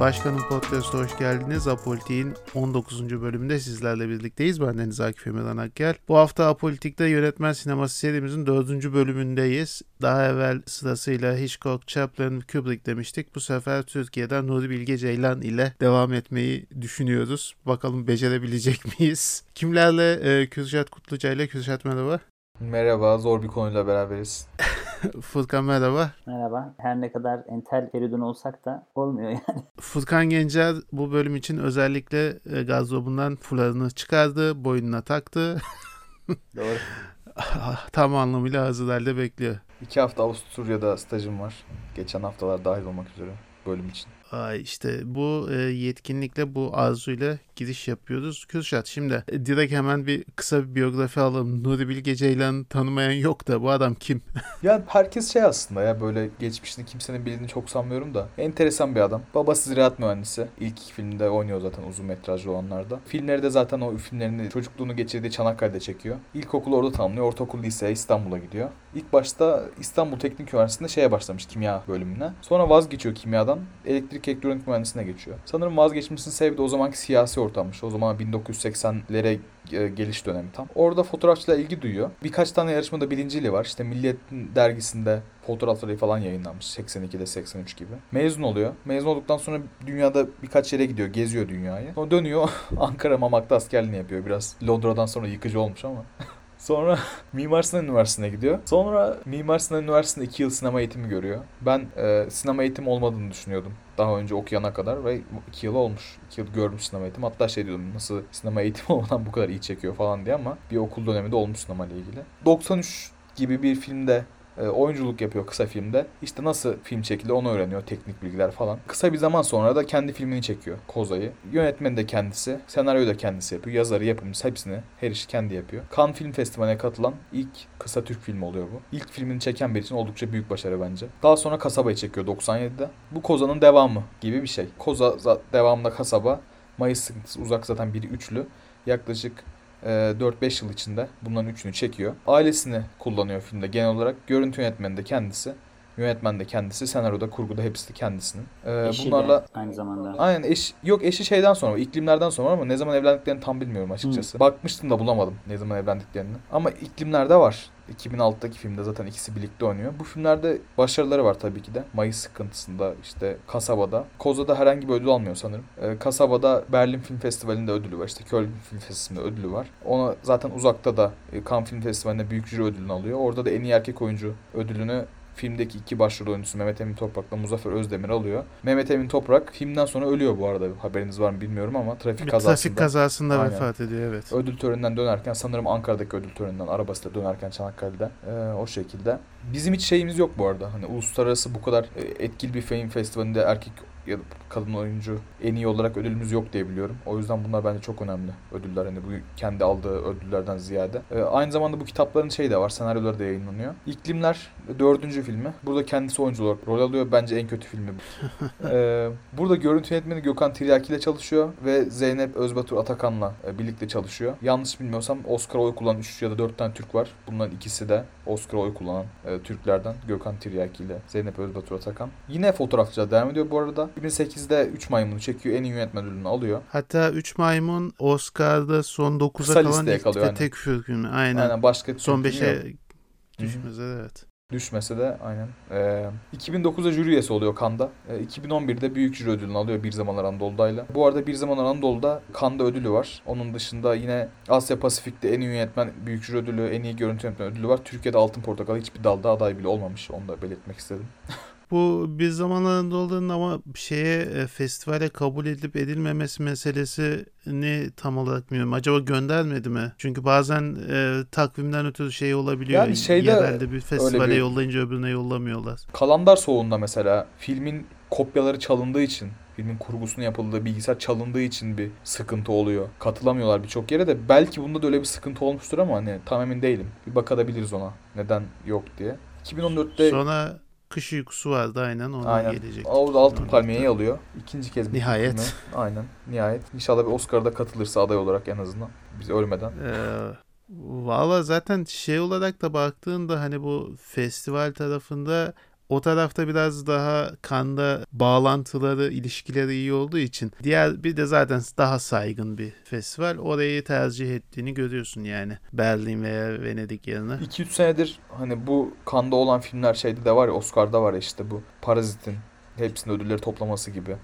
Başkanın Podcast'a hoş geldiniz. Apolitik'in 19. bölümünde sizlerle birlikteyiz. Ben Deniz Akif Emirhan Akgel. Bu hafta Apolitik'te yönetmen sineması serimizin 4. bölümündeyiz. Daha evvel sırasıyla Hitchcock, Chaplin, Kubrick demiştik. Bu sefer Türkiye'den Nuri Bilge Ceylan ile devam etmeyi düşünüyoruz. Bakalım becerebilecek miyiz? Kimlerle? E, Kürşat Kutluca ile Kürşat merhaba. Merhaba, zor bir konuyla beraberiz. Furkan merhaba. Merhaba. Her ne kadar entel feridun olsak da olmuyor yani. Furkan Gencer bu bölüm için özellikle e, gazobundan fularını çıkardı, boynuna taktı. Doğru. Tam anlamıyla hazır halde bekliyor. İki hafta Avusturya'da stajım var. Geçen haftalar dahil olmak üzere bölüm için. İşte bu e, yetkinlikle bu arzuyla giriş yapıyoruz. Kürşat şimdi e, direkt hemen bir kısa bir biyografi alalım. Nuri Bilge Ceylan tanımayan yok da bu adam kim? ya herkes şey aslında ya böyle geçmişini kimsenin bildiğini çok sanmıyorum da. Enteresan bir adam. Babası ziraat mühendisi. İlk filmde oynuyor zaten uzun metrajlı olanlarda. Filmleri de zaten o filmlerini çocukluğunu geçirdiği Çanakkale'de çekiyor. İlkokulu orada tamamlıyor. Ortaokul liseye İstanbul'a gidiyor. İlk başta İstanbul Teknik Üniversitesi'nde şeye başlamış kimya bölümüne. Sonra vazgeçiyor kimyadan. Elektrik elektronik mühendisliğine geçiyor. Sanırım vazgeçmesinin sebebi de o zamanki siyasi ortammış. O zaman 1980'lere e, geliş dönemi tam. Orada fotoğrafçıyla ilgi duyuyor. Birkaç tane yarışmada birinciliği var. İşte Milliyet dergisinde fotoğrafları falan yayınlanmış 82'de 83 gibi. Mezun oluyor. Mezun olduktan sonra dünyada birkaç yere gidiyor. Geziyor dünyayı. Sonra dönüyor Ankara Mamak'ta askerliğini yapıyor. Biraz Londra'dan sonra yıkıcı olmuş ama. Sonra Mimar Sinan Üniversitesi'ne gidiyor. Sonra Mimar Sinan Üniversitesi'nde 2 yıl sinema eğitimi görüyor. Ben e, sinema eğitimi olmadığını düşünüyordum. Daha önce okuyana kadar ve 2 yıl olmuş. 2 yıl görmüş sinema eğitimi. Hatta şey diyordum nasıl sinema eğitimi olmadan bu kadar iyi çekiyor falan diye ama bir okul döneminde olmuş sinema ile ilgili. 93 gibi bir filmde oyunculuk yapıyor kısa filmde. İşte nasıl film çekildi onu öğreniyor. Teknik bilgiler falan. Kısa bir zaman sonra da kendi filmini çekiyor. Koza'yı. Yönetmeni de kendisi. Senaryoyu da kendisi yapıyor. Yazarı, yapımcısı hepsini her işi kendi yapıyor. Cannes Film Festivali'ne katılan ilk kısa Türk filmi oluyor bu. İlk filmini çeken biri için oldukça büyük başarı bence. Daha sonra Kasaba'yı çekiyor 97'de. Bu Koza'nın devamı gibi bir şey. Koza devamında Kasaba. Mayıs uzak zaten biri üçlü. Yaklaşık 4-5 yıl içinde bunların üçünü çekiyor. Ailesini kullanıyor filmde genel olarak. Görüntü yönetmeni de kendisi. Yönetmen de kendisi, senaryoda, kurguda hepsi de kendisinin. Ee, eşi bunlarla de aynı zamanda. Aynen eş yok eşi şeyden sonra, iklimlerden sonra ama ne zaman evlendiklerini tam bilmiyorum açıkçası. Hmm. Bakmıştım da bulamadım ne zaman evlendiklerini. Ama iklimlerde var. 2006'daki filmde zaten ikisi birlikte oynuyor. Bu filmlerde başarıları var tabii ki de. Mayıs sıkıntısında işte Kasaba'da. Koza'da herhangi bir ödül almıyor sanırım. Ee, Kasaba'da Berlin Film Festivali'nde ödülü var. İşte Köln Film Festivali'nde ödülü var. Ona zaten uzakta da e, Cannes Film Festivali'nde büyük jüri ödülünü alıyor. Orada da en iyi erkek oyuncu ödülünü filmdeki iki başrol oyuncusu Mehmet Emin Toprak'la Muzaffer Özdemir alıyor. Mehmet Emin Toprak filmden sonra ölüyor bu arada. Haberiniz var mı bilmiyorum ama trafik bir kazasında. Trafik kazasında Aynen. vefat ediyor evet. Ödül töreninden dönerken sanırım Ankara'daki ödül töreninden arabasıyla dönerken Çanakkale'de e, o şekilde. Bizim hiç şeyimiz yok bu arada. Hani uluslararası bu kadar e, etkili bir film festivalinde erkek ya da kadın oyuncu en iyi olarak ödülümüz yok diye biliyorum. O yüzden bunlar bence çok önemli ödüller. Hani bu kendi aldığı ödüllerden ziyade. Ee, aynı zamanda bu kitapların şeyi de var. Senaryoları da yayınlanıyor. İklimler dördüncü filmi. Burada kendisi oyuncu olarak rol alıyor. Bence en kötü filmi bu. ee, burada görüntü yönetmeni Gökhan Tiryaki ile çalışıyor ve Zeynep Özbatur Atakan'la e, birlikte çalışıyor. Yanlış bilmiyorsam Oscar oy kullanan 3 ya da 4 tane Türk var. Bunların ikisi de Oscar oy kullanan e, Türklerden Gökhan Tiryaki ile Zeynep Özbatur Atakan. Yine fotoğrafçılar devam ediyor bu arada. 2008'de 3 Maymun'u çekiyor. En iyi yönetmen ödülünü alıyor. Hatta 3 Maymun Oscar'da son 9'a kalan ilk kalıyor, ve tek filmi. Aynen. Aynen başka son 5'e düşmez evet. Düşmese de aynen. Ee, 2009'da jüri üyesi oluyor Kanda. Ee, 2011'de büyük jüri ödülünü alıyor Bir Zamanlar Anadolu'dayla. Bu arada Bir Zamanlar Anadolu'da Kanda ödülü var. Onun dışında yine Asya Pasifik'te en iyi yönetmen büyük jüri ödülü, en iyi görüntü yönetmen ödülü var. Türkiye'de Altın Portakal hiçbir dalda aday bile olmamış. Onu da belirtmek istedim. Bu bir zamanlarında olduğunun ama şeye e, festivale kabul edilip edilmemesi meselesini tam olarak bilmiyorum. Acaba göndermedi mi? Çünkü bazen e, takvimden ötürü şey olabiliyor. Yani şeyde Yerelde bir festivale bir... yollayınca öbürüne yollamıyorlar. Kalandar Soğuğu'nda mesela filmin kopyaları çalındığı için filmin kurgusunu yapıldığı bilgisayar çalındığı için bir sıkıntı oluyor. Katılamıyorlar birçok yere de belki bunda da öyle bir sıkıntı olmuştur ama hani tam emin değilim. Bir bakabiliriz ona. Neden yok diye. 2014'te Sonra Kış uykusu vardı aynen ona aynen. gelecek. Orada altın palmiyeyi alıyor. İkinci kez. Nihayet. Filmi. Aynen nihayet. İnşallah bir Oscar'da katılırsa aday olarak en azından. Biz ölmeden. Ee, Valla zaten şey olarak da baktığında hani bu festival tarafında o tarafta biraz daha kanda bağlantıları, ilişkileri iyi olduğu için diğer bir de zaten daha saygın bir festival. Orayı tercih ettiğini görüyorsun yani. Berlin veya Venedik yerine. 2-3 senedir hani bu kanda olan filmler şeyde de var ya Oscar'da var işte bu Parazit'in hepsinin ödülleri toplaması gibi.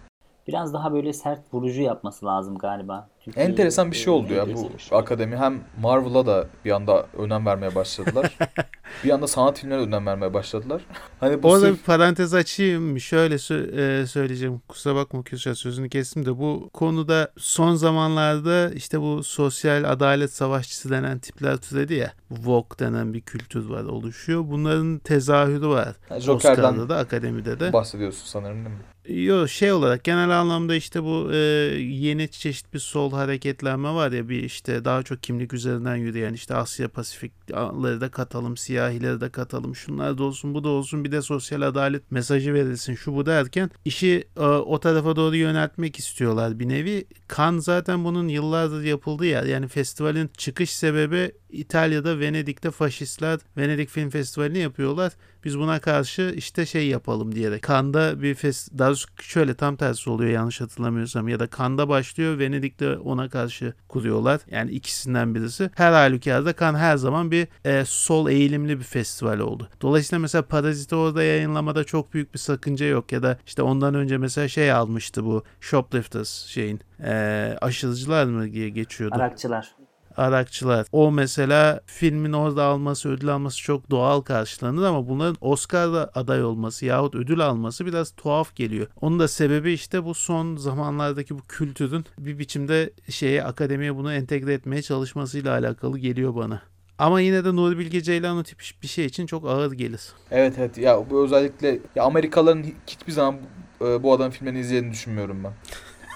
Biraz daha böyle sert vurucu yapması lazım galiba. Türkiye, Enteresan bir şey oldu ya bu akademi hem Marvel'a da bir anda önem vermeye başladılar. bir anda sanat filmlerine önem vermeye başladılar. Hani bu Orada sırf bir parantez açayım. Şöyle sö- e, söyleyeceğim. Kusura bakma Kürşat sözünü kestim de bu konuda son zamanlarda işte bu sosyal adalet savaşçısı denen tipler türedi ya. Vogue denen bir kültür var oluşuyor. Bunların tezahürü var. Joker'dan Oscar'da da akademide de. bahsediyorsun sanırım değil mi? Yo şey olarak genel anlamda işte bu e, yeni çeşit bir sol hareketlenme var ya bir işte daha çok kimlik üzerinden yürüyen işte Asya Pasifikleri de katalım, siyahileri de katalım, şunlar da olsun bu da olsun bir de sosyal adalet mesajı verilsin şu bu derken işi e, o tarafa doğru yöneltmek istiyorlar bir nevi. Kan zaten bunun yıllardır yapıldığı yer yani festivalin çıkış sebebi İtalya'da Venedik'te faşistler Venedik Film Festivali'ni yapıyorlar. Biz buna karşı işte şey yapalım diyerek. Kanda bir fest daha şöyle tam tersi oluyor yanlış hatırlamıyorsam ya da Kanda başlıyor Venedik'te ona karşı kuruyorlar. Yani ikisinden birisi. Her halükarda kan her zaman bir e, sol eğilimli bir festival oldu. Dolayısıyla mesela Parazit'i orada yayınlamada çok büyük bir sakınca yok ya da işte ondan önce mesela şey almıştı bu Shoplifters şeyin e, aşırıcılar mı diye geçiyordu. Arakçılar. Arakçılar. O mesela filmin orada alması, ödül alması çok doğal karşılanır ama bunların Oscar'da aday olması yahut ödül alması biraz tuhaf geliyor. Onun da sebebi işte bu son zamanlardaki bu kültürün bir biçimde şeye akademiye bunu entegre etmeye çalışmasıyla alakalı geliyor bana. Ama yine de Nuri Bilge Ceylan o tip bir şey için çok ağır gelir. Evet evet ya bu özellikle ya Amerikalıların hiçbir zaman e, bu adamın filmlerini izlediğini düşünmüyorum ben.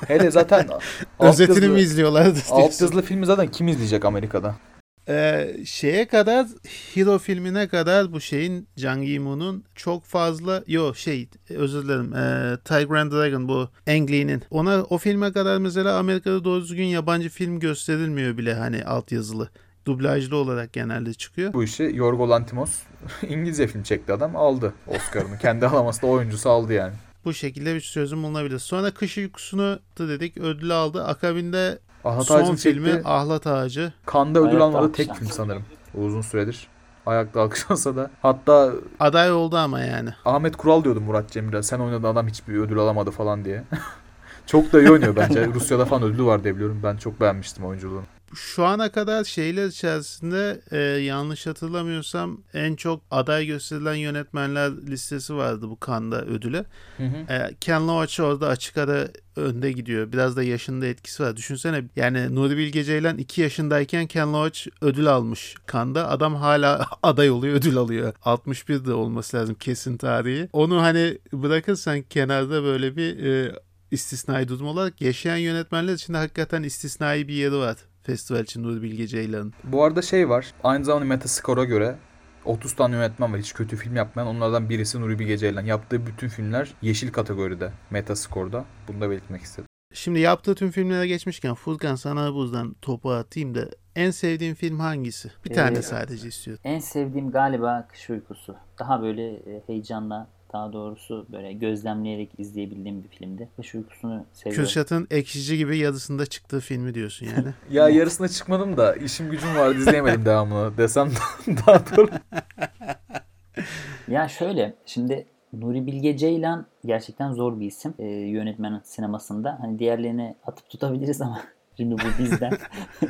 Hele zaten Özetini yazılı- mi izliyorlardı Alt yazılı filmi zaten kim izleyecek Amerika'da? Ee, şeye kadar Hero filmine kadar bu şeyin Jang Yimou'nun çok fazla yo şey özür dilerim ee, Tiger and Dragon bu Ang Lee'nin ona o filme kadar mesela Amerika'da doğru düzgün yabancı film gösterilmiyor bile hani altyazılı dublajlı olarak genelde çıkıyor. Bu işi Yorgo Lantimos İngilizce film çekti adam aldı Oscar'ını. Kendi alaması da oyuncusu aldı yani. Bu şekilde bir çözüm bulunabilir. Sonra Kış Uykusu'nu da dedik ödül aldı. Akabinde Ahlat son filmi çektiği Ahlat Ağacı. Kanda ödül Ayakta almadığı tek film sanırım. Uzun süredir. Ayakta alkışlansa da. Hatta Aday oldu ama yani. Ahmet Kural diyordu Murat Cemre. Sen oynadığın adam hiçbir ödül alamadı falan diye. çok da iyi oynuyor bence. Rusya'da falan ödülü var diye biliyorum. Ben çok beğenmiştim oyunculuğunu. Şu ana kadar şeyler içerisinde e, yanlış hatırlamıyorsam en çok aday gösterilen yönetmenler listesi vardı bu Cannes'da ödüle. Hı hı. E, Ken Loach orada açık ara önde gidiyor. Biraz da yaşında etkisi var. Düşünsene yani Nuri Bilge Ceylan 2 yaşındayken Ken Loach ödül almış Cannes'da. Adam hala aday oluyor ödül alıyor. 61 de olması lazım kesin tarihi. Onu hani bırakırsan kenarda böyle bir e, istisnai durum olarak yaşayan yönetmenler için de hakikaten istisnai bir yeri var. Festival için Nuri Bilge Ceylan'ın. Bu arada şey var. Aynı zamanda Metascore'a göre 30 tane yönetmen var. Hiç kötü film yapmayan. Onlardan birisi Nuri Bilge Ceylan. Yaptığı bütün filmler yeşil kategoride. Metascore'da. Bunu da belirtmek istedim. Şimdi yaptığı tüm filmlere geçmişken Furkan sana buzdan topu atayım da en sevdiğin film hangisi? Bir tane Ee, sadece istiyorum. En sevdiğim galiba Kış Uykusu. Daha böyle e, heyecanla daha doğrusu böyle gözlemleyerek izleyebildiğim bir filmdi. Kış Uykusu'nu seviyorum. Kürşat'ın ekşici gibi yarısında çıktığı filmi diyorsun yani. Ya yarısına çıkmadım da işim gücüm vardı izleyemedim devamını desem daha doğru. Ya şöyle şimdi Nuri Bilge Ceylan gerçekten zor bir isim e, yönetmen sinemasında. Hani diğerlerini atıp tutabiliriz ama şimdi bu bizden.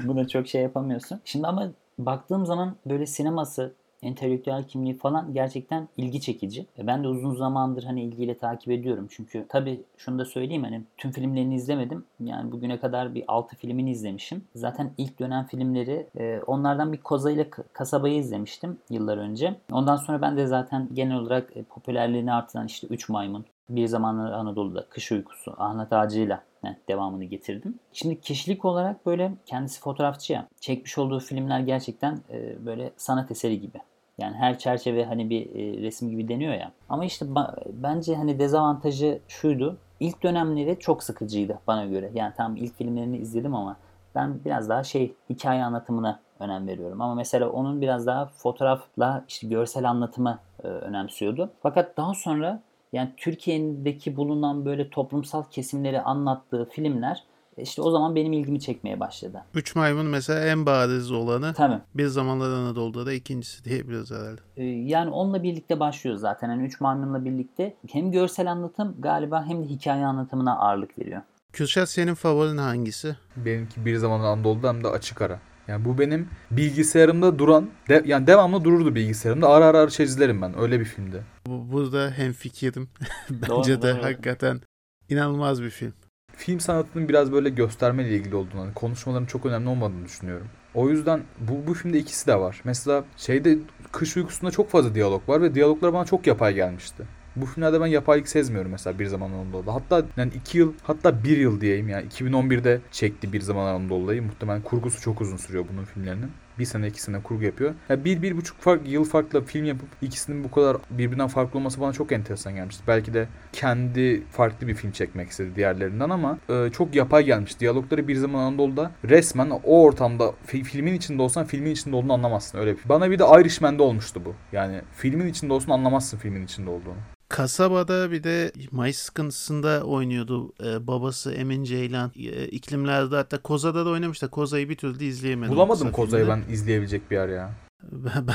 Buna çok şey yapamıyorsun. Şimdi ama baktığım zaman böyle sineması, entelektüel kimliği falan gerçekten ilgi çekici. E, Ben de uzun zamandır hani ilgiyle takip ediyorum. Çünkü tabii şunu da söyleyeyim hani tüm filmlerini izlemedim. Yani bugüne kadar bir 6 filmini izlemişim. Zaten ilk dönem filmleri e, onlardan bir Koza ile Kasaba'yı izlemiştim yıllar önce. Ondan sonra ben de zaten genel olarak e, popülerliğini artıran işte 3 Maymun, bir zamanlar Anadolu'da Kış Uykusu, Ahlat Ağacı'yla devamını getirdim. Şimdi kişilik olarak böyle kendisi fotoğrafçı ya. Çekmiş olduğu filmler gerçekten böyle sanat eseri gibi. Yani her çerçeve hani bir e, resim gibi deniyor ya. Ama işte bence hani dezavantajı şuydu. İlk dönemleri çok sıkıcıydı bana göre. Yani tam ilk filmlerini izledim ama Ben biraz daha şey hikaye anlatımına önem veriyorum. Ama mesela onun biraz daha fotoğrafla işte görsel anlatımı e, önemsiyordu. Fakat daha sonra yani Türkiye'deki bulunan böyle toplumsal kesimleri anlattığı filmler işte o zaman benim ilgimi çekmeye başladı. Üç Maymun mesela en bariz olanı. Tabii. Bir zamanlar Anadolu'da da ikincisi diyebiliriz herhalde. Ee, Yani onunla birlikte başlıyor zaten. Yani Üç Maymun'la birlikte hem görsel anlatım galiba hem de hikaye anlatımına ağırlık veriyor. Kürşat senin favorin hangisi? Benimki bir zamanlar Anadolu'da hem de açık ara. Yani bu benim bilgisayarımda duran, de- yani devamlı dururdu bilgisayarımda. Ara ara açar izlerim ben. Öyle bir filmdi. Bu, burada hemfikirim. Doğru, Bence de doğru. hakikaten inanılmaz bir film. Film sanatının biraz böyle göstermeyle ilgili olduğunu, hani konuşmaların çok önemli olmadığını düşünüyorum. O yüzden bu, bu filmde ikisi de var. Mesela şeyde Kış Uykusu'nda çok fazla diyalog var ve diyaloglar bana çok yapay gelmişti. Bu filmlerde ben yapaylık sezmiyorum mesela Bir Zaman Anadolu'da. Hatta yani iki yıl hatta bir yıl diyeyim yani 2011'de çekti Bir Zaman Anadolu'dayı. Muhtemelen kurgusu çok uzun sürüyor bunun filmlerinin. Bir sene iki sene kurgu yapıyor. Ya bir, bir buçuk fark, yıl farklı film yapıp ikisinin bu kadar birbirinden farklı olması bana çok enteresan gelmişti. Belki de kendi farklı bir film çekmek istedi diğerlerinden ama e, çok yapay gelmiş. Diyalogları Bir Zaman Anadolu'da resmen o ortamda fi- filmin içinde olsan filmin içinde olduğunu anlamazsın. Öyle bir. Bana bir de Irishman'de olmuştu bu. Yani filmin içinde olsun anlamazsın filmin içinde olduğunu. Kasabada bir de Mayıs sıkıntısında oynuyordu ee, babası Emin Ceylan. Ee, iklimlerde hatta Koza'da da oynamış da Koza'yı bir türlü izleyemedim. Bulamadım Koza'yı ben izleyebilecek bir yer ya.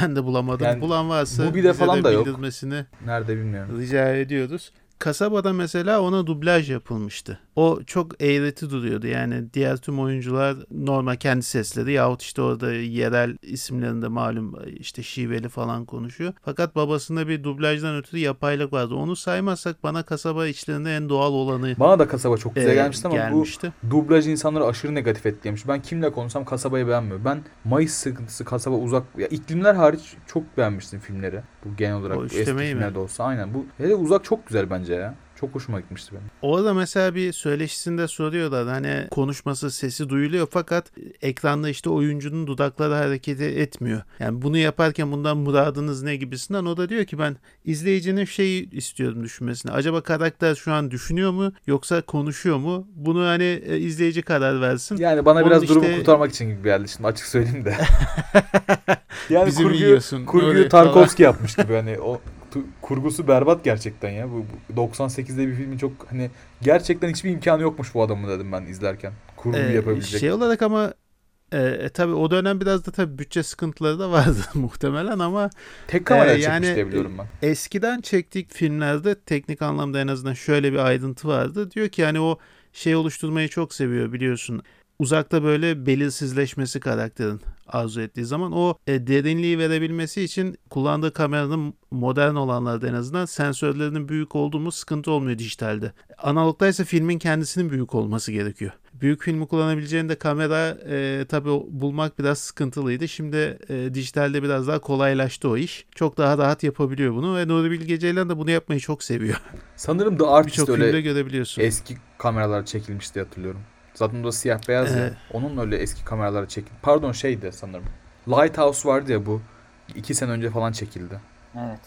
Ben, de bulamadım. Yani Bulan varsa bize falan de da yok. Nerede bilmiyorum. rica ediyoruz. Kasabada mesela ona dublaj yapılmıştı. O çok eğreti duruyordu. Yani diğer tüm oyuncular normal kendi sesleri yahut işte orada yerel isimlerinde malum işte şiveli falan konuşuyor. Fakat babasında bir dublajdan ötürü yapaylık vardı. Onu saymazsak bana kasaba içlerinde en doğal olanı Bana da kasaba çok güzel e, gelmişti ama gelmişti. bu dublaj insanları aşırı negatif etkilemiş. Ben kimle konuşsam kasabayı beğenmiyor. Ben Mayıs sıkıntısı, kasaba uzak ya iklimler hariç çok beğenmiştim filmleri. Bu genel olarak O eski üçlemeyi mi? filmlerde olsa aynen. Bu hele uzak çok güzel bence ya. Çok hoşuma gitmişti benim. Orada mesela bir söyleşisinde soruyorlar hani konuşması sesi duyuluyor fakat ekranda işte oyuncunun dudakları hareket etmiyor. Yani bunu yaparken bundan muradınız ne gibisinden o da diyor ki ben izleyicinin şeyi istiyorum düşünmesini. Acaba karakter şu an düşünüyor mu yoksa konuşuyor mu? Bunu hani e, izleyici karar versin. Yani bana Onun biraz durumu işte- kurtarmak için gibi geldi şimdi açık söyleyeyim de. yani Bizi mi kurguyu, yiyorsun? kurguyu Tarkovski yapmış gibi hani o kurgusu berbat gerçekten ya. Bu, bu 98'de bir filmin çok hani gerçekten hiçbir imkanı yokmuş bu adamın dedim ben izlerken. Kurgu Ee, yapabilecek. Şey olarak ama e, e, tabii o dönem biraz da tabii bütçe sıkıntıları da vardı muhtemelen ama Tek kamera çekmiş yani- diye biliyorum ben. eskiden çektik filmlerde teknik anlamda en azından şöyle bir ayrıntı vardı. Diyor ki hani o şey oluşturmayı çok seviyor biliyorsun. Uzakta böyle belirsizleşmesi karakterin arzu ettiği zaman o e, derinliği verebilmesi için kullandığı kameranın modern olanlarda en azından sensörlerinin büyük olduğu mu sıkıntı olmuyor dijitalde. Analogda ise filmin kendisinin büyük olması gerekiyor. Büyük filmi kullanabileceğinde kamera e, tabii o- bulmak biraz sıkıntılıydı. Şimdi e, dijitalde biraz daha kolaylaştı o iş. Çok daha rahat yapabiliyor bunu ve Nuri Bilge Ceylan da bunu yapmayı çok seviyor. Sanırım The Artist öyle görebiliyorsun. eski kameralar çekilmiş diye hatırlıyorum. Zaten o da siyah beyaz ya. Evet. Onun öyle eski kameralara çekildi. Pardon şeydi sanırım. Lighthouse vardı ya bu. iki sene önce falan çekildi. Evet.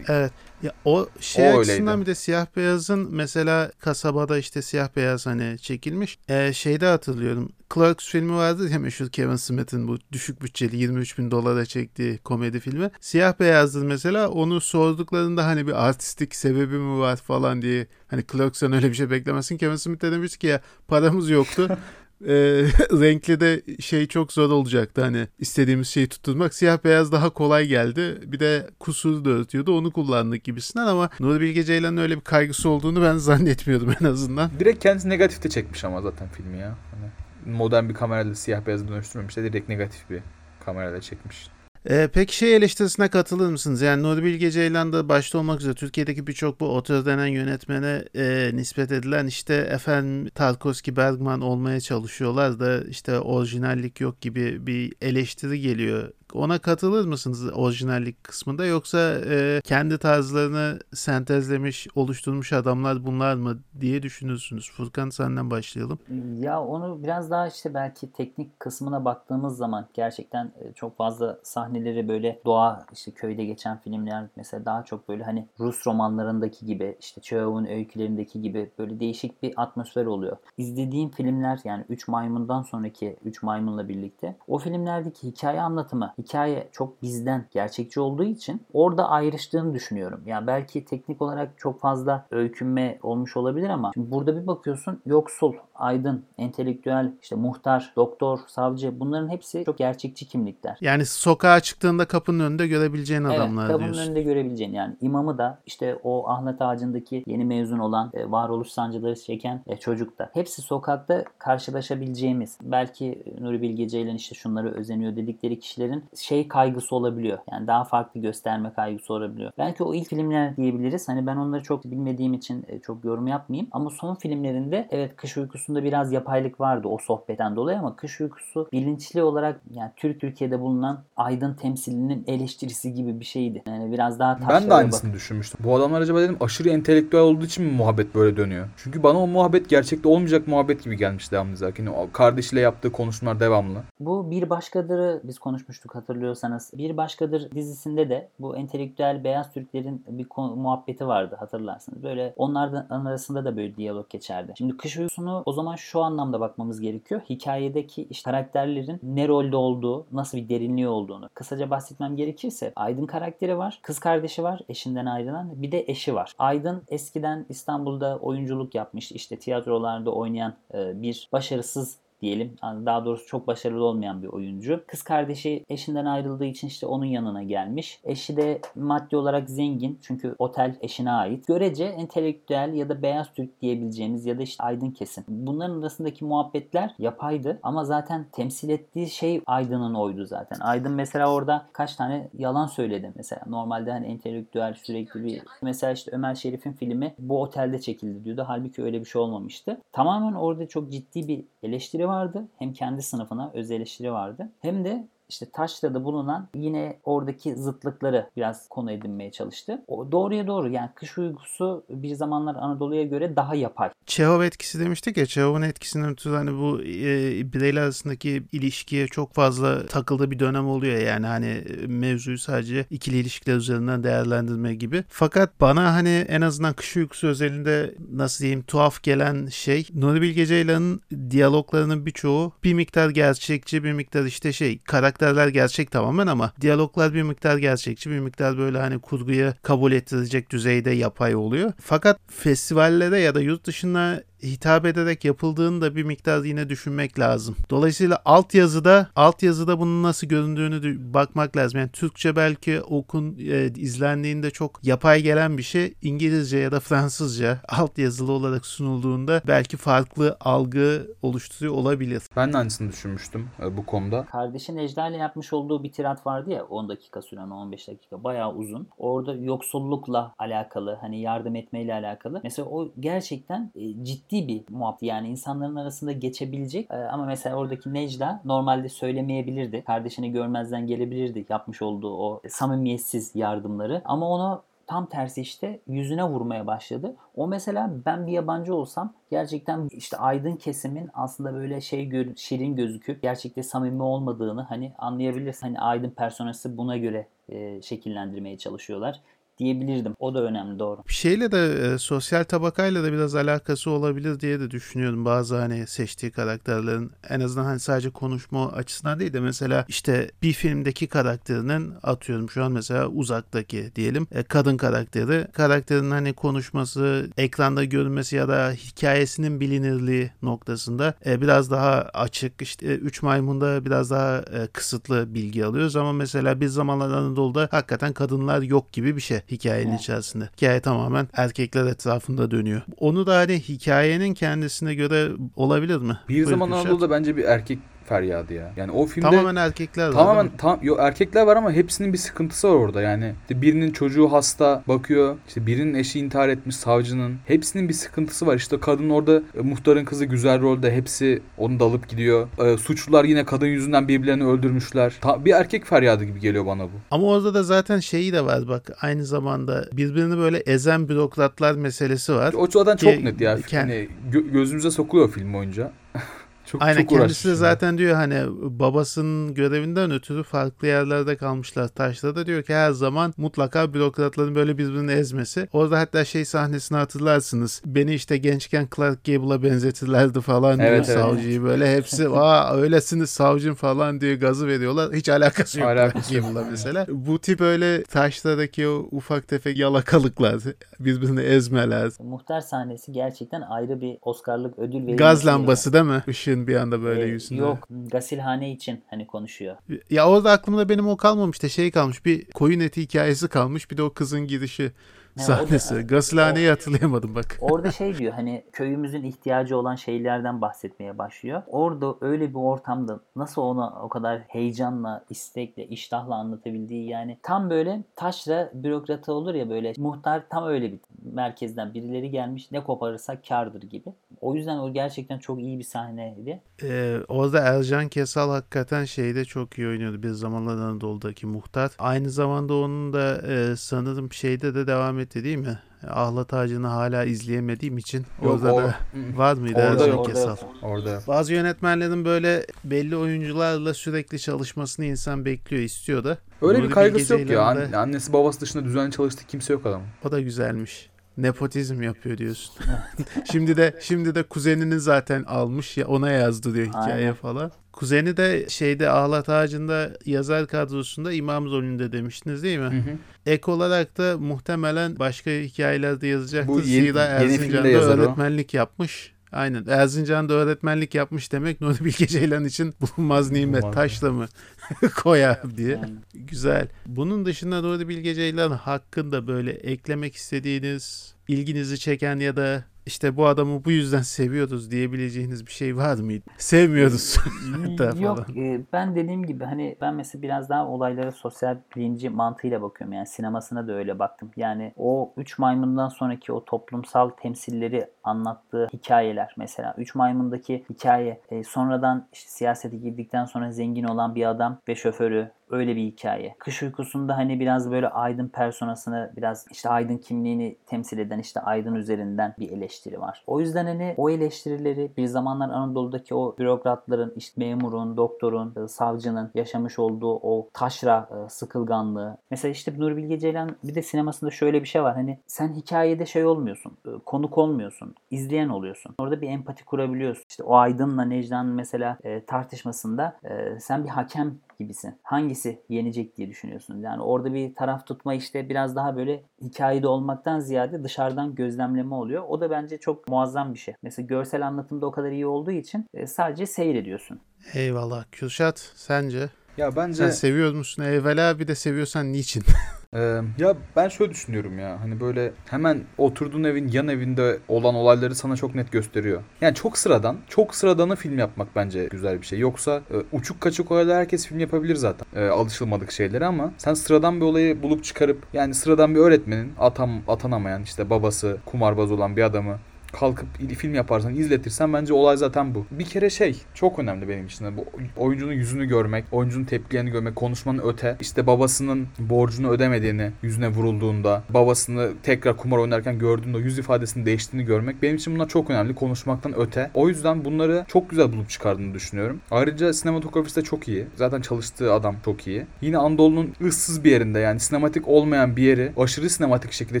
Evet. Ya o şey O açısından öyleydi. bir de siyah beyazın mesela kasabada işte siyah beyaz hani çekilmiş. Ee, şeyde hatırlıyorum. Clerks filmi vardı ya meşhur Kevin Smith'in bu düşük bütçeli 23 bin dolara çektiği komedi filmi. Siyah beyazdı mesela onu sorduklarında hani bir artistik sebebi mi var falan diye. Hani Clerks'tan öyle bir şey beklemezsin. Kevin Smith de demiş ki ya paramız yoktu. Ee, renkli de şey çok zor olacaktı hani istediğimiz şeyi tutturmak. Siyah beyaz daha kolay geldi. Bir de kusuru da örtüyordu onu kullandık gibisinden ama Nuri Bilge Ceylan'ın öyle bir kaygısı olduğunu ben zannetmiyordum en azından. Direkt kendisi negatifte çekmiş ama zaten filmi ya. Hani modern bir kamerayla siyah beyaz dönüştürmemiş de direkt negatif bir kamerayla çekmiş. Ee, peki şey eleştirisine katılır mısınız? Yani Nuri Bilge Ceylan da başta olmak üzere Türkiye'deki birçok bu otör denen yönetmene e, nispet edilen işte efendim Tarkovski Bergman olmaya çalışıyorlar da işte orijinallik yok gibi bir eleştiri geliyor Ona katılır mısınız orijinallik kısmında yoksa e, kendi tarzlarını sentezlemiş, oluşturmuş adamlar bunlar mı diye düşünürsünüz? Furkan senden başlayalım. Ya onu biraz daha işte belki teknik kısmına baktığımız zaman gerçekten e, çok fazla sahneleri böyle doğa işte köyde geçen filmler mesela daha çok böyle hani Rus romanlarındaki gibi işte Çehov'un öykülerindeki gibi böyle değişik bir atmosfer oluyor. İzlediğim filmler yani 3 maymundan sonraki 3 maymunla birlikte o filmlerdeki hikaye anlatımı hikaye çok bizden gerçekçi olduğu için orada ayrıştığını düşünüyorum. Yani belki teknik olarak çok fazla öykünme olmuş olabilir ama şimdi burada bir bakıyorsun yoksul, aydın, entelektüel, işte muhtar, doktor, savcı bunların hepsi çok gerçekçi kimlikler. Yani sokağa çıktığında kapının önünde görebileceğin Evet, adamlar kapının diyorsun. önünde görebileceğin yani imamı da işte o ahlat ağacındaki yeni mezun olan e, varoluş sancıları çeken e, çocuk da hepsi sokakta karşılaşabileceğimiz belki Nuri Bilge Ceylan işte şunları özeniyor dedikleri kişilerin şey kaygısı olabiliyor. Yani daha farklı gösterme kaygısı olabiliyor. Belki o ilk filmler diyebiliriz. Hani ben onları çok bilmediğim için e, çok yorum yapmayayım ama son filmlerinde evet Kış Uykusu'nda biraz yapaylık vardı o sohbetten dolayı ama Kış Uykusu bilinçli olarak yani Türk Türkiye'de bulunan aydın temsilinin eleştirisi gibi bir şeydi. Yani biraz daha Ben de aynısını bak- düşünmüştüm. Bu adamlar acaba dedim aşırı entelektüel olduğu için mi muhabbet böyle dönüyor? Çünkü bana o muhabbet gerçekte olmayacak muhabbet gibi gelmişti devamlı zaten. O kardeşiyle yaptığı konuşmalar devamlı. Bu Bir Başkadır'ı biz konuşmuştuk hatırlıyorsanız. Bir Başkadır dizisinde de bu entelektüel beyaz Türklerin bir konu- muhabbeti vardı hatırlarsınız. Böyle onlardan arasında da böyle diyalog geçerdi. Şimdi Kış Uykusu'nu o zaman şu anlamda bakmamız gerekiyor. Hikayedeki işte karakterlerin ne rolde olduğu, nasıl bir derinliği olduğunu. Kısaca bahsetmem gerekirse Aydın karakteri var, kız kardeşi var eşinden ayrılan, bir de eşi var. Aydın eskiden İstanbul'da oyunculuk yapmış, işte tiyatrolarda oynayan e, bir başarısız diyelim. Daha doğrusu çok başarılı olmayan bir oyuncu. Kız kardeşi eşinden ayrıldığı için işte onun yanına gelmiş. Eşi de maddi olarak zengin çünkü otel eşine ait. Görece entelektüel ya da beyaz Türk diyebileceğimiz ya da işte aydın kesim. Bunların arasındaki muhabbetler yapaydı ama zaten temsil ettiği şey Aydın'ın oydu zaten. Aydın mesela orada kaç tane yalan söyledi mesela. Normalde hani entelektüel sürekli bir mesela işte Ömer Şerif'in filmi bu otelde çekildi diyordu. Halbuki öyle bir şey olmamıştı. Tamamen orada çok ciddi bir eleştiri vardı. Hem kendi sınıfına öz eleştiri vardı. Hem de işte Taşra'da bulunan yine oradaki zıtlıkları biraz konu edinmeye çalıştı. O doğruya doğru yani kış uykusu bir zamanlar Anadolu'ya göre daha yapay. Çehov etkisi demiştik ya Çehov'un etkisinden ötürü hani bu e, bireyler arasındaki ilişkiye çok fazla takıldığı bir dönem oluyor yani hani e, mevzuyu sadece ikili ilişkiler üzerinden değerlendirme gibi. Fakat bana hani en azından kış uykusu özelinde nasıl diyeyim tuhaf gelen şey Nuri Bilge Ceylan'ın diyaloglarının birçoğu bir miktar gerçekçi bir miktar işte şey karakterler gerçek tamamen ama diyaloglar bir miktar gerçekçi bir miktar böyle hani kurguya kabul ettirecek düzeyde yapay oluyor. Fakat festivallere ya da yurt men hitap ederek yapıldığını da bir miktar yine düşünmek lazım. Dolayısıyla altyazıda altyazıda bunun nasıl göründüğünü de bakmak lazım. Yani Türkçe belki okun e, izlendiğinde çok yapay gelen bir şey İngilizce ya da Fransızca altyazılı olarak sunulduğunda belki farklı algı oluşturuyor olabilir. Ben de aynısını düşünmüştüm e, bu konuda. Kardeşi Necla ile yapmış olduğu bir tirat vardı ya 10 dakika süren 15 dakika bayağı uzun. Orada yoksullukla alakalı hani yardım etmeyle alakalı. Mesela o gerçekten e, ciddi bir muhabbet yani insanların arasında geçebilecek E, ama mesela oradaki Necla normalde söylemeyebilirdi. Kardeşini görmezden gelebilirdi yapmış olduğu o samimiyetsiz yardımları ama onu tam tersi işte yüzüne vurmaya başladı. O mesela ben bir yabancı olsam gerçekten işte aydın kesimin aslında böyle şey gör, şirin gözüküp gerçekte samimi olmadığını hani anlayabilirsin. Hani aydın personası buna göre e, şekillendirmeye çalışıyorlar diyebilirdim. O da önemli doğru. Bir şeyle de e, sosyal tabakayla da biraz alakası olabilir diye de düşünüyorum. Bazı hani seçtiği karakterlerin en azından hani sadece konuşma açısından değil de mesela işte bir filmdeki karakterinin atıyorum şu an mesela uzaktaki diyelim e, kadın karakteri karakterin hani konuşması, ekranda görünmesi ya da hikayesinin bilinirliği noktasında e, biraz daha açık işte 3 maymunda biraz daha e, kısıtlı bilgi alıyoruz ama mesela bir zamanlar Anadolu'da hakikaten kadınlar yok gibi bir şey hikayenin Evet. içerisinde. Hikaye tamamen erkekler etrafında dönüyor. Onu da hani hikayenin kendisine göre olabilir mi? Bir Buyur zaman. Anadolu'da bence bir erkek feryadı ya. Yani o filmde Tamamen erkekler var. Tamamen tam yo erkekler var ama hepsinin bir sıkıntısı var orada. Yani işte birinin çocuğu hasta bakıyor. işte birinin eşi intihar etmiş savcının. Hepsinin bir sıkıntısı var. İşte kadın orada e, muhtarın kızı güzel rolde. Hepsi onu da alıp gidiyor. E, suçlular yine kadın yüzünden birbirlerini öldürmüşler. Ta- bir erkek feryadı gibi geliyor bana bu. Ama orada da zaten şeyi de var bak aynı zamanda birbirini böyle ezen bürokratlar meselesi var. O zaten çok net ya. Kend- Hani gö- gözümüze sokuluyor film boyunca. çok Aynen çok kendisi de zaten diyor hani babasının görevinden ötürü farklı yerlerde kalmışlar taşta da diyor ki her zaman mutlaka bürokratların böyle birbirini ezmesi. Orada hatta şey sahnesini hatırlarsınız. Beni işte gençken Clark Gable'a benzetirlerdi falan diyor Evet, evet. savcıyı böyle hepsi aa öylesiniz savcım falan diyor gazı veriyorlar. Hiç alakası yok Alakası Clark Gable'la mesela. Bu tip öyle taşlardaki o ufak tefek yalakalıklar birbirini ezmeler. Muhtar sahnesi gerçekten ayrı bir Oscar'lık ödül verilmesi. Gaz lambası değil mi? Işığın bir anda böyle Ee, yüzünde. Yok gasilhane için hani konuşuyor. Ya orada aklımda benim o kalmamış da şey kalmış. Bir koyun eti hikayesi kalmış. Bir de o kızın girişi sahnesi. Gasilhaneyi hatırlayamadım bak. Orada şey diyor hani köyümüzün ihtiyacı olan şeylerden bahsetmeye başlıyor. Orada öyle bir ortamda nasıl ona o kadar heyecanla, istekle, iştahla anlatabildiği yani tam böyle taşra bürokratı olur ya böyle muhtar tam öyle bir merkezden birileri gelmiş ne koparırsak kardır gibi. O yüzden o gerçekten çok iyi bir sahneydi. Ee, orada Ercan Kesal hakikaten şeyde çok iyi oynuyordu. Bir zamanlar Anadolu'daki muhtar. Aynı zamanda onun da e, sanırım şeyde de devam etti değil mi? Ahlat Ağacı'nı hala izleyemediğim için Yok, orada o- da var mıydı Orada yok. Orada Kesal? yok. Orada. Bazı yönetmenlerin böyle belli oyuncularla sürekli çalışmasını insan bekliyor, istiyor da. Öyle Nuri bir kaygısı Bilge yok ya. Annesi babası dışında düzenli çalıştığı kimse yok adamın. O da güzelmiş. Nepotizm yapıyor diyorsun. şimdi de şimdi de kuzenini zaten almış ya ona yazdı diyor hikaye Aynen. falan. Kuzeni de şeyde Ahlat Ağacı'nda yazar kadrosunda imam rolünde demiştiniz değil mi? Hı hı. Ek olarak da muhtemelen başka hikayelerde yazacaktır. Bu yeni- Zira yeni Erzincan'da o. öğretmenlik yapmış. Aynen. Erzincan'da öğretmenlik yapmış demek Nuri Bilge Ceylan için bulunmaz nimet. Bulunmaz. Taşla mı koyar diye. Güzel. Bunun dışında Nuri Bilge Ceylan hakkında böyle eklemek istediğiniz, ilginizi çeken ya da işte bu adamı bu yüzden seviyoruz diyebileceğiniz bir şey var mıydı? Sevmiyoruz. Hatta Yok e, ben dediğim gibi hani ben mesela biraz daha olaylara sosyal bilinci mantığıyla bakıyorum yani sinemasına da öyle baktım. Yani o Üç Maymun'dan sonraki o toplumsal temsilleri anlattığı hikayeler mesela Üç Maymun'daki hikaye e, sonradan işte siyasete girdikten sonra zengin olan bir adam ve şoförü öyle bir hikaye. Kış uykusunda hani biraz böyle Aydın personasını biraz işte Aydın kimliğini temsil eden işte Aydın üzerinden bir eleştiri var. O yüzden hani o eleştirileri bir zamanlar Anadolu'daki o bürokratların işte memurun, doktorun, e, savcının yaşamış olduğu o taşra e, sıkılganlığı. Mesela işte Nuri Bilge Ceylan bir de sinemasında şöyle bir şey var. Hani sen hikayede şey olmuyorsun. e, Konuk olmuyorsun. izleyen oluyorsun. Orada bir empati kurabiliyorsun. İşte o Aydın'la Necla'nın mesela tartışmasında sen bir hakem gibisin. Hangisi yenecek diye düşünüyorsun. Yani orada bir taraf tutma işte biraz daha böyle hikayede olmaktan ziyade dışarıdan gözlemleme oluyor. O da bence çok muazzam bir şey. Mesela görsel anlatımda o kadar iyi olduğu için e, sadece seyrediyorsun. Eyvallah. Kürşat sence? Ya bence Sen seviyor musun? Evvela bir de seviyorsan niçin? Ee, ya ben şöyle düşünüyorum ya hani böyle hemen oturduğun evin yan evinde olan olayları sana çok net gösteriyor. Yani çok sıradan, çok sıradanı film yapmak bence güzel bir şey. Yoksa e, uçuk kaçık olaylar herkes film yapabilir zaten. E, alışılmadık şeyleri ama sen sıradan bir olayı bulup çıkarıp yani sıradan bir öğretmenin atam atanamayan işte babası kumarbaz olan bir adamı kalkıp il- film yaparsan, izletirsen bence olay zaten bu. Bir kere şey çok önemli benim için. Bu oyuncunun yüzünü görmek, oyuncunun tepkilerini görmek, konuşmanın öte. işte babasının borcunu ödemediğini yüzüne vurulduğunda, babasını tekrar kumar oynarken gördüğünde yüz ifadesinin değiştiğini görmek benim için bunlar çok önemli. Konuşmaktan öte. O yüzden bunları çok güzel bulup çıkardığını düşünüyorum. Ayrıca sinematografisi de çok iyi. Zaten çalıştığı adam çok iyi. Yine Anadolu'nun ıssız bir yerinde yani sinematik olmayan bir yeri aşırı sinematik şekilde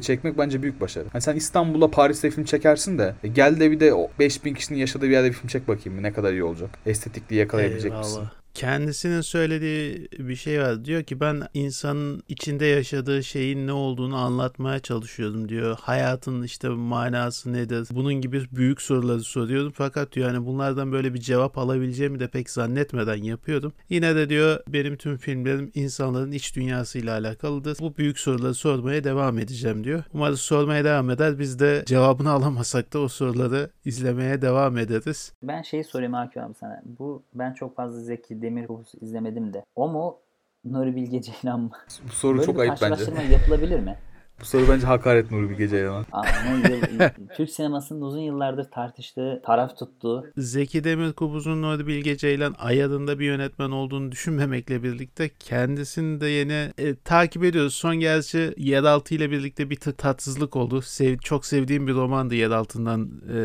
çekmek bence büyük başarı. Hani sen İstanbul'a Paris'te film çekersin de e, gel de bir de o 5000 kişinin yaşadığı bir yerde bir film çek bakayım ne kadar iyi olacak. Estetikliği yakalayabilecek misin? Kendisinin söylediği bir şey var. Diyor ki ben insanın içinde yaşadığı şeyin ne olduğunu anlatmaya çalışıyordum diyor. Hayatın işte manası nedir? Bunun gibi büyük soruları soruyordum. Fakat diyor hani bunlardan böyle bir cevap alabileceğimi de pek zannetmeden yapıyordum. Yine de diyor benim tüm filmlerim insanların iç dünyasıyla alakalıdır. Bu büyük soruları sormaya devam edeceğim diyor. Umarız sormaya devam eder. Biz de cevabını alamasak da o soruları izlemeye devam ederiz. Ben şeyi sorayım Akif abi sana. Bu ben çok fazla Zeki Demirkubuz izlemedim de. O mu Nuri Bilge Ceylan mı? Bu soru Böyle çok ayıp bence. karşılaştırma yapılabilir mi? Bu soru bence hakaret Nuri Bilge Ceylan'a. Ama yıl- Türk sinemasının uzun yıllardır tartıştığı, taraf tuttuğu Zeki Demirkubuz'un Nuri Bilge Ceylan ayarında bir yönetmen olduğunu düşünmemekle birlikte kendisini de yeni e, takip ediyoruz. Son gerçi Yeraltı ile birlikte bir tık tatsızlık oldu. Sev, çok sevdiğim bir romandı Yeraltı'ndan e,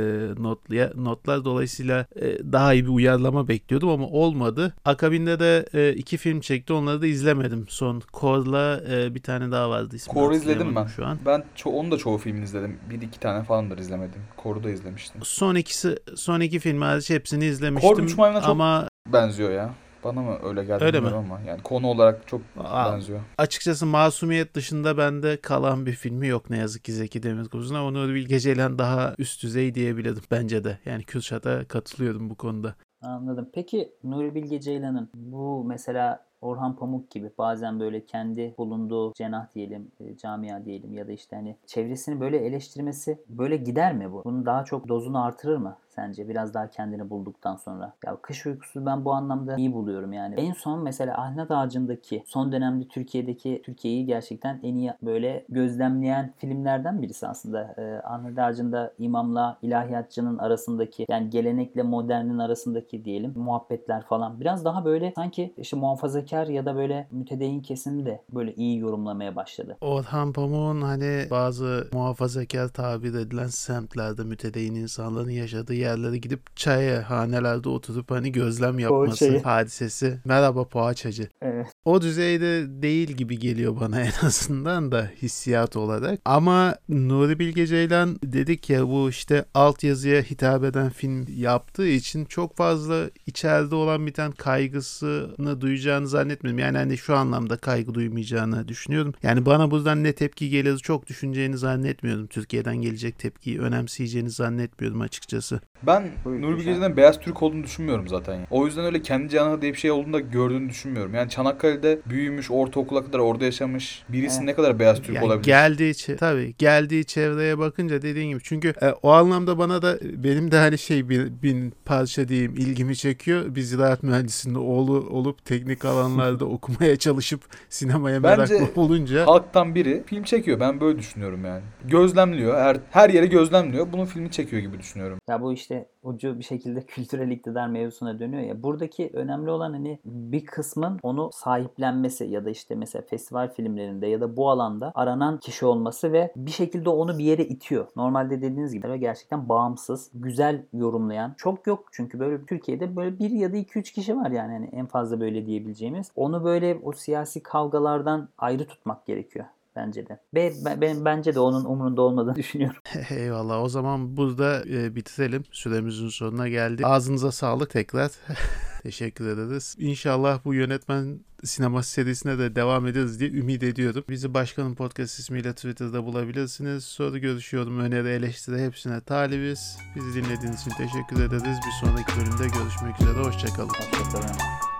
notluya, notlar. Dolayısıyla e, daha iyi bir uyarlama bekliyordum ama olmadı. Akabinde de e, iki film çekti. Onları da izlemedim. Son Kor'la e, bir tane daha vardı. Kor'u izledim hatırlayamadım ben. Şu an. Ben ço- onu da çoğu filmini izledim. Bir iki tane falandır izlemedim. Kor'u da izlemiştim. Son ikisi, son iki film hariç hepsini izlemiştim. Kor Üç Maymun'a çok- ama Benziyor ya. Bana mı öyle geldi Öyle mi? ama yani konu olarak çok Aa, benziyor. Açıkçası Masumiyet dışında bende kalan bir filmi yok ne yazık ki Zeki Demirkubuz'un ama Nuri Bilge Ceylan daha üst düzey diyebilirdim bence de. Yani Kürşat'a katılıyorum bu konuda. Anladım. Peki Nuri Bilge Ceylan'ın bu mesela Orhan Pamuk gibi bazen böyle kendi bulunduğu cenah diyelim, e, camia diyelim ya da işte hani çevresini böyle eleştirmesi böyle gider mi bu? Bunun daha çok dozunu artırır mı sence? Biraz daha kendini bulduktan sonra. Ya Kış Uykusu ben bu anlamda iyi buluyorum yani. En son mesela Ahmet Ağacı'ndaki son dönemde Türkiye'deki Türkiye'yi gerçekten en iyi böyle gözlemleyen filmlerden birisi aslında. Ee, Ahmet Ağacı'nda imamla ilahiyatçının arasındaki yani gelenekle modernin arasındaki diyelim muhabbetler falan. Biraz daha böyle sanki işte muhafazakar ya da böyle mütedeyyin kesim de böyle iyi yorumlamaya başladı. Orhan Pamuk'un hani bazı muhafazakar tabir edilen semtlerde mütedeyyin insanların yaşadığı yerlere gidip çaya hanelerde oturup hani gözlem yapması Poğaçayı. hadisesi. Merhaba poğaçacı. Evet. O düzeyde değil gibi geliyor bana en azından da hissiyat olarak. Ama Nuri Bilge Ceylan dedik ya bu işte altyazıya hitap eden film yaptığı için çok fazla içeride olan biten kaygısını duyacağını zannetmiyorum. Yani hani şu anlamda kaygı duymayacağını düşünüyorum. Yani bana buradan ne tepki gelir çok düşüneceğini zannetmiyorum. Türkiye'den gelecek tepkiyi önemseyeceğini zannetmiyorum açıkçası. Ben Buyur, Nuri Bilge beyaz Türk olduğunu düşünmüyorum zaten. ya. O yüzden öyle kendi canı diye bir şey olduğunu da gördüğünü düşünmüyorum. Yani Çanakkale'de büyümüş, ortaokula kadar orada yaşamış birisi Evet. ne kadar beyaz Türk Yani olabilir? geldiği çe- tabii geldiği çevreye bakınca dediğin gibi çünkü e, o anlamda bana da e, benim de hani şey bir, bir parça diyeyim ilgimi çekiyor. Bir ziraat mühendisinin oğlu olup teknik alanlarda okumaya çalışıp sinemaya Bence meraklı olunca Halktan biri film çekiyor. Ben böyle düşünüyorum yani. Gözlemliyor. Her her yere gözlemliyor. Bunun filmi çekiyor gibi düşünüyorum. Ya bu işte ucu bir şekilde kültürel iktidar mevzusuna dönüyor ya. Buradaki önemli olan hani bir kısmın onu sahiplenmesi ya da işte mesela festival filmlerinde ya da bu alanda aranan kişi olması ve bir şekilde onu bir yere itiyor. Normalde dediğiniz gibi gerçekten bağımsız, güzel yorumlayan çok yok. Çünkü böyle Türkiye'de böyle bir ya da iki üç kişi var yani hani en fazla böyle diyebileceğimiz. Onu böyle o siyasi kavgalardan ayrı tutmak gerekiyor bence de. Ve ben, ben- bence de onun umurunda olmadığını düşünüyorum. eyvallah o zaman burada e, bitirelim. Süremizin sonuna geldik. Ağzınıza sağlık tekrar. Teşekkür ederiz. İnşallah bu yönetmen sineması serisine de devam ederiz diye ümit ediyorum. Bizi Başkanın Podcast ismiyle Twitter'da bulabilirsiniz. Soru görüşüyorum, öneri, eleştiri hepsine talibiz. Bizi dinlediğiniz için teşekkür ederiz. Bir sonraki bölümde görüşmek üzere. Hoşçakalın. Hoşçakalın.